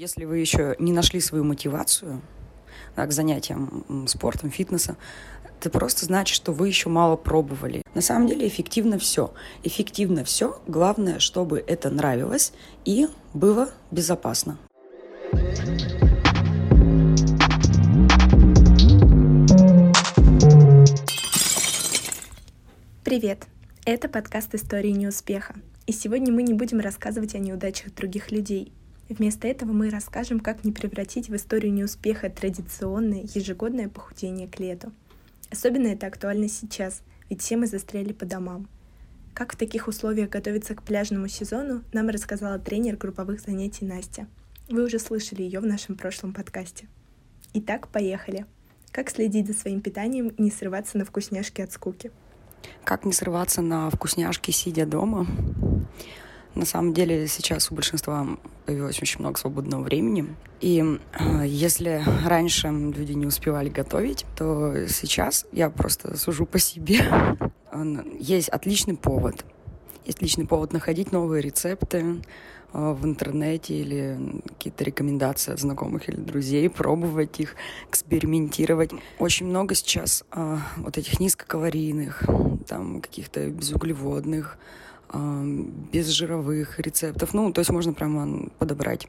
Если вы еще не нашли свою мотивацию да, к занятиям спортом, фитнесом, это просто значит, что вы еще мало пробовали. На самом деле эффективно все. Эффективно все. Главное, чтобы это нравилось и было безопасно. Привет! Это подкаст «Истории неуспеха». И сегодня мы не будем рассказывать о неудачах других людей, Вместо этого мы расскажем, как не превратить в историю неуспеха традиционное ежегодное похудение к лету. Особенно это актуально сейчас, ведь все мы застряли по домам. Как в таких условиях готовиться к пляжному сезону, нам рассказала тренер групповых занятий Настя. Вы уже слышали ее в нашем прошлом подкасте. Итак, поехали. Как следить за своим питанием и не срываться на вкусняшки от скуки? Как не срываться на вкусняшки, сидя дома? На самом деле сейчас у большинства появилось очень много свободного времени. И э, если раньше люди не успевали готовить, то сейчас я просто сужу по себе. Есть отличный повод. Есть отличный повод находить новые рецепты э, в интернете или какие-то рекомендации от знакомых или друзей, пробовать их, экспериментировать. Очень много сейчас э, вот этих низкокалорийных, там каких-то безуглеводных, без жировых рецептов. Ну, то есть можно прямо подобрать.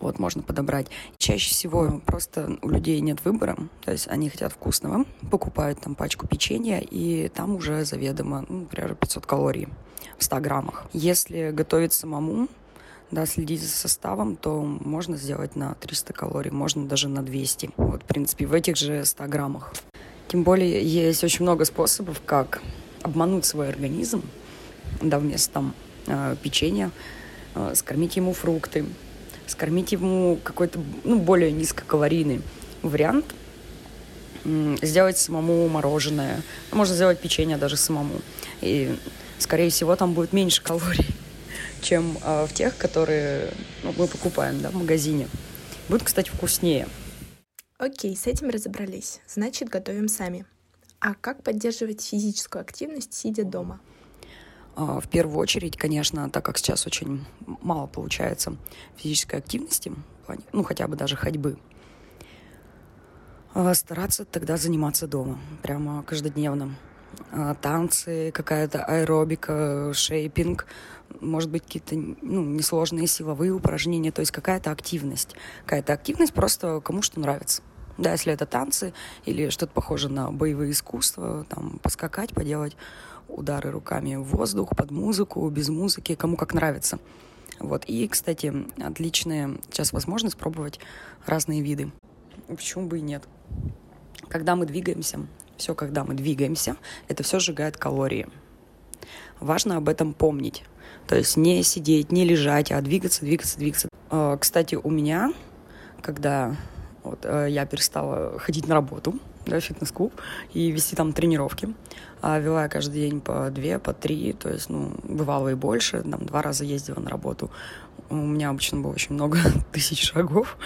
Вот, можно подобрать. Чаще всего просто у людей нет выбора, то есть они хотят вкусного, покупают там пачку печенья, и там уже заведомо, ну, например, 500 калорий в 100 граммах. Если готовить самому, да, следить за составом, то можно сделать на 300 калорий, можно даже на 200. Вот, в принципе, в этих же 100 граммах. Тем более есть очень много способов, как обмануть свой организм, да, вместо там э, печенья, э, скормить ему фрукты, скормить ему какой-то, ну, более низкокалорийный вариант, сделать самому мороженое, можно сделать печенье даже самому. И, скорее всего, там будет меньше калорий, чем э, в тех, которые ну, мы покупаем да, в магазине. Будет, кстати, вкуснее. Окей, с этим разобрались. Значит, готовим сами. А как поддерживать физическую активность, сидя дома? А, в первую очередь, конечно, так как сейчас очень мало получается физической активности, ну, хотя бы даже ходьбы, а, стараться тогда заниматься дома, прямо каждодневно. А, танцы, какая-то аэробика, шейпинг, может быть, какие-то ну, несложные силовые упражнения, то есть какая-то активность. Какая-то активность просто кому что нравится. Да, если это танцы или что-то похоже на боевые искусства, там, поскакать, поделать удары руками в воздух, под музыку, без музыки, кому как нравится. Вот. И, кстати, отличная сейчас возможность пробовать разные виды. Почему бы и нет? Когда мы двигаемся, все, когда мы двигаемся, это все сжигает калории. Важно об этом помнить. То есть не сидеть, не лежать, а двигаться, двигаться, двигаться. А, кстати, у меня, когда вот, э, я перестала ходить на работу, да, фитнес-клуб, и вести там тренировки. А вела я каждый день по две, по три, то есть, ну, бывало и больше, там, два раза ездила на работу. У меня обычно было очень много тысяч шагов.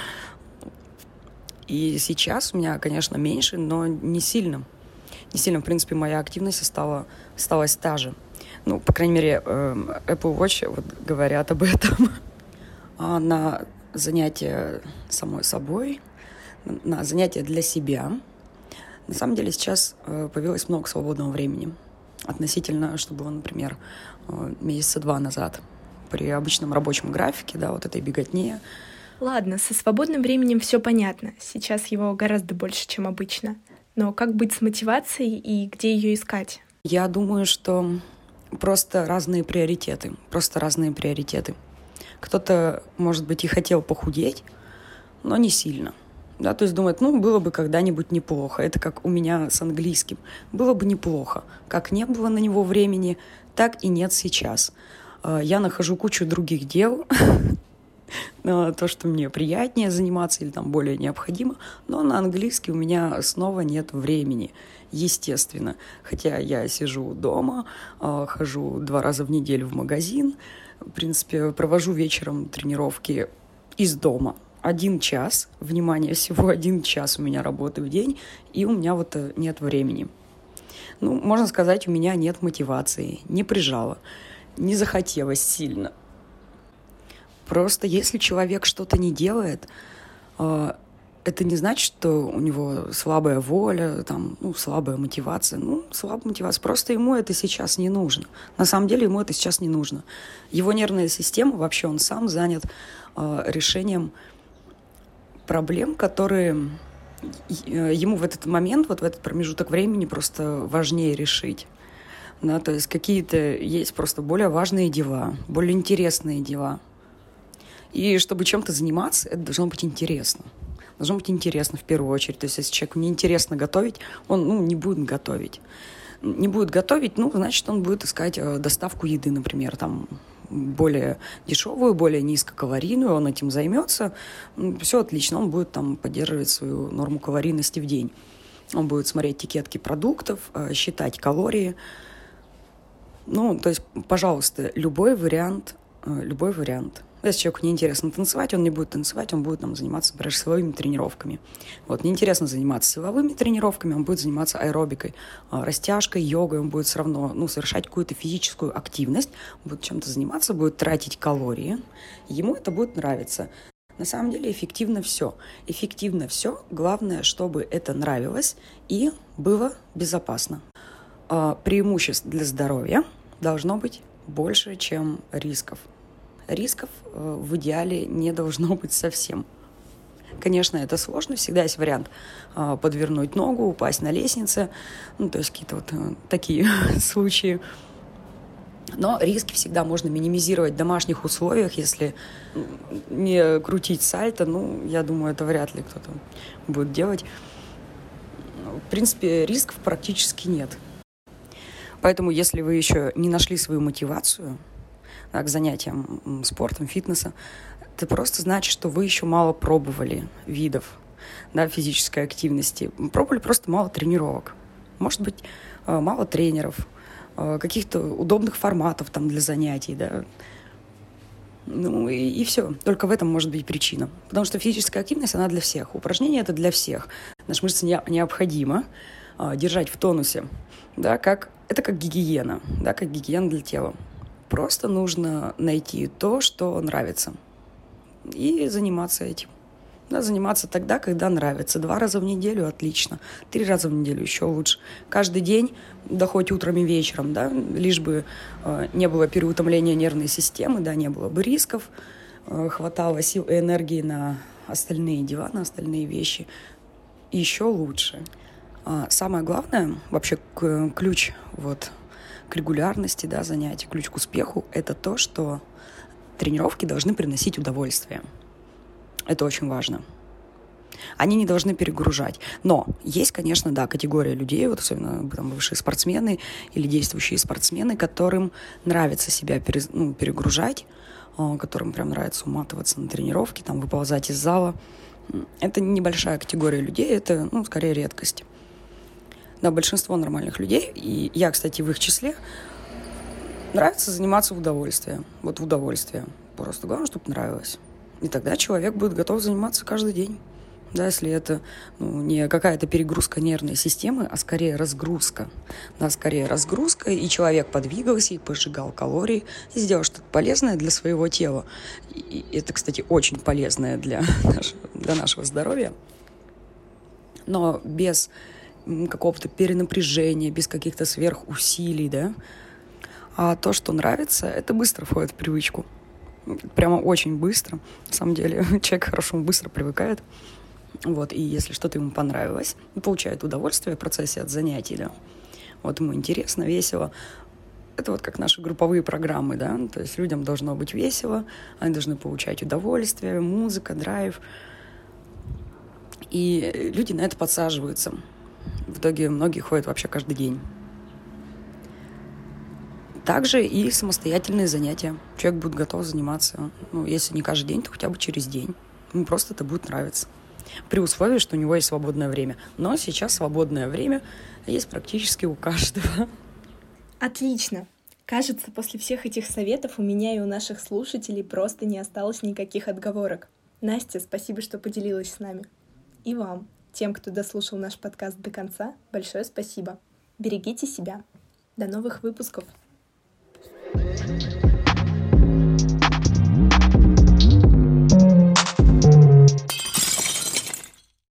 И сейчас у меня, конечно, меньше, но не сильно. Не сильно, в принципе, моя активность стала, осталась та же. Ну, по крайней мере, эм, Apple Watch вот говорят об этом. А на занятия самой собой, на занятия для себя – на самом деле сейчас э, появилось много свободного времени относительно, что было, например, э, месяца два назад при обычном рабочем графике, да, вот этой беготне. Ладно, со свободным временем все понятно. Сейчас его гораздо больше, чем обычно. Но как быть с мотивацией и где ее искать? Я думаю, что просто разные приоритеты. Просто разные приоритеты. Кто-то, может быть, и хотел похудеть, но не сильно да, то есть думает, ну, было бы когда-нибудь неплохо. Это как у меня с английским. Было бы неплохо. Как не было на него времени, так и нет сейчас. А, я нахожу кучу других дел, то, что мне приятнее заниматься или там более необходимо, но на английский у меня снова нет времени, естественно. Хотя я сижу дома, а, хожу два раза в неделю в магазин, в принципе, провожу вечером тренировки из дома, один час, внимание, всего один час у меня работы в день, и у меня вот э, нет времени. Ну, можно сказать, у меня нет мотивации, не прижало, не захотелось сильно. Просто если человек что-то не делает, э, это не значит, что у него слабая воля, там, ну, слабая мотивация. Ну, слабая мотивация. Просто ему это сейчас не нужно. На самом деле ему это сейчас не нужно. Его нервная система, вообще он сам занят э, решением проблем, которые э, ему в этот момент, вот в этот промежуток времени просто важнее решить. Да, то есть какие-то есть просто более важные дела, более интересные дела. И чтобы чем-то заниматься, это должно быть интересно должно быть интересно в первую очередь. То есть, если человеку не интересно готовить, он ну, не будет готовить. Не будет готовить, ну, значит, он будет искать э, доставку еды, например, там более дешевую, более низкокалорийную, он этим займется, все отлично, он будет там поддерживать свою норму калорийности в день. Он будет смотреть этикетки продуктов, э, считать калории. Ну, то есть, пожалуйста, любой вариант, любой вариант – если человеку неинтересно танцевать, он не будет танцевать, он будет там, заниматься, например, силовыми тренировками. Вот, неинтересно заниматься силовыми тренировками, он будет заниматься аэробикой, а, растяжкой, йогой, он будет все равно ну, совершать какую-то физическую активность, будет чем-то заниматься, будет тратить калории, ему это будет нравиться. На самом деле эффективно все. Эффективно все. Главное, чтобы это нравилось и было безопасно. А, преимуществ для здоровья должно быть больше, чем рисков рисков э, в идеале не должно быть совсем. Конечно, это сложно, всегда есть вариант э, подвернуть ногу, упасть на лестнице, ну, то есть какие-то вот э, такие случаи. Но риски всегда можно минимизировать в домашних условиях, если не крутить сальто, ну, я думаю, это вряд ли кто-то будет делать. В принципе, рисков практически нет. Поэтому, если вы еще не нашли свою мотивацию – к занятиям спортом, фитнеса, это просто значит, что вы еще мало пробовали видов да, физической активности. Пробовали просто мало тренировок. Может быть, э, мало тренеров, э, каких-то удобных форматов там для занятий, да. Ну и, и все. Только в этом может быть причина. Потому что физическая активность, она для всех. Упражнения это для всех. Наши мышцы не, необходимо э, держать в тонусе. Да, как, это как гигиена, да, как гигиена для тела. Просто нужно найти то, что нравится, и заниматься этим. Да, заниматься тогда, когда нравится. Два раза в неделю отлично. Три раза в неделю еще лучше. Каждый день, да хоть утром и вечером, да, лишь бы э, не было переутомления нервной системы, да, не было бы рисков, э, хватало сил и энергии на остальные дела, на остальные вещи. еще лучше. А самое главное, вообще ключ вот к регулярности да, занятий, ключ к успеху — это то, что тренировки должны приносить удовольствие. Это очень важно. Они не должны перегружать. Но есть, конечно, да, категория людей, вот особенно там, бывшие спортсмены или действующие спортсмены, которым нравится себя перез, ну, перегружать, а, которым прям нравится уматываться на тренировки, там, выползать из зала. Это небольшая категория людей, это, ну, скорее редкость на большинство нормальных людей, и я, кстати, в их числе, нравится заниматься в удовольствие. Вот в удовольствие. Просто главное, чтобы нравилось. И тогда человек будет готов заниматься каждый день. Да, если это ну, не какая-то перегрузка нервной системы, а скорее разгрузка. Да, скорее разгрузка, и человек подвигался, и пожигал калории, и сделал что-то полезное для своего тела. И это, кстати, очень полезное для нашего, для нашего здоровья. Но без какого-то перенапряжения, без каких-то сверхусилий, да. А то, что нравится, это быстро входит в привычку. Прямо очень быстро. На самом деле, человек хорошо быстро привыкает. Вот, и если что-то ему понравилось, он получает удовольствие в процессе от занятий, да. Вот ему интересно, весело. Это вот как наши групповые программы, да, то есть людям должно быть весело, они должны получать удовольствие, музыка, драйв. И люди на это подсаживаются. В итоге многие ходят вообще каждый день. Также и самостоятельные занятия. Человек будет готов заниматься, ну, если не каждый день, то хотя бы через день. Ему просто это будет нравиться. При условии, что у него есть свободное время. Но сейчас свободное время есть практически у каждого. Отлично. Кажется, после всех этих советов у меня и у наших слушателей просто не осталось никаких отговорок. Настя, спасибо, что поделилась с нами. И вам. Тем, кто дослушал наш подкаст до конца, большое спасибо. Берегите себя. До новых выпусков. thank you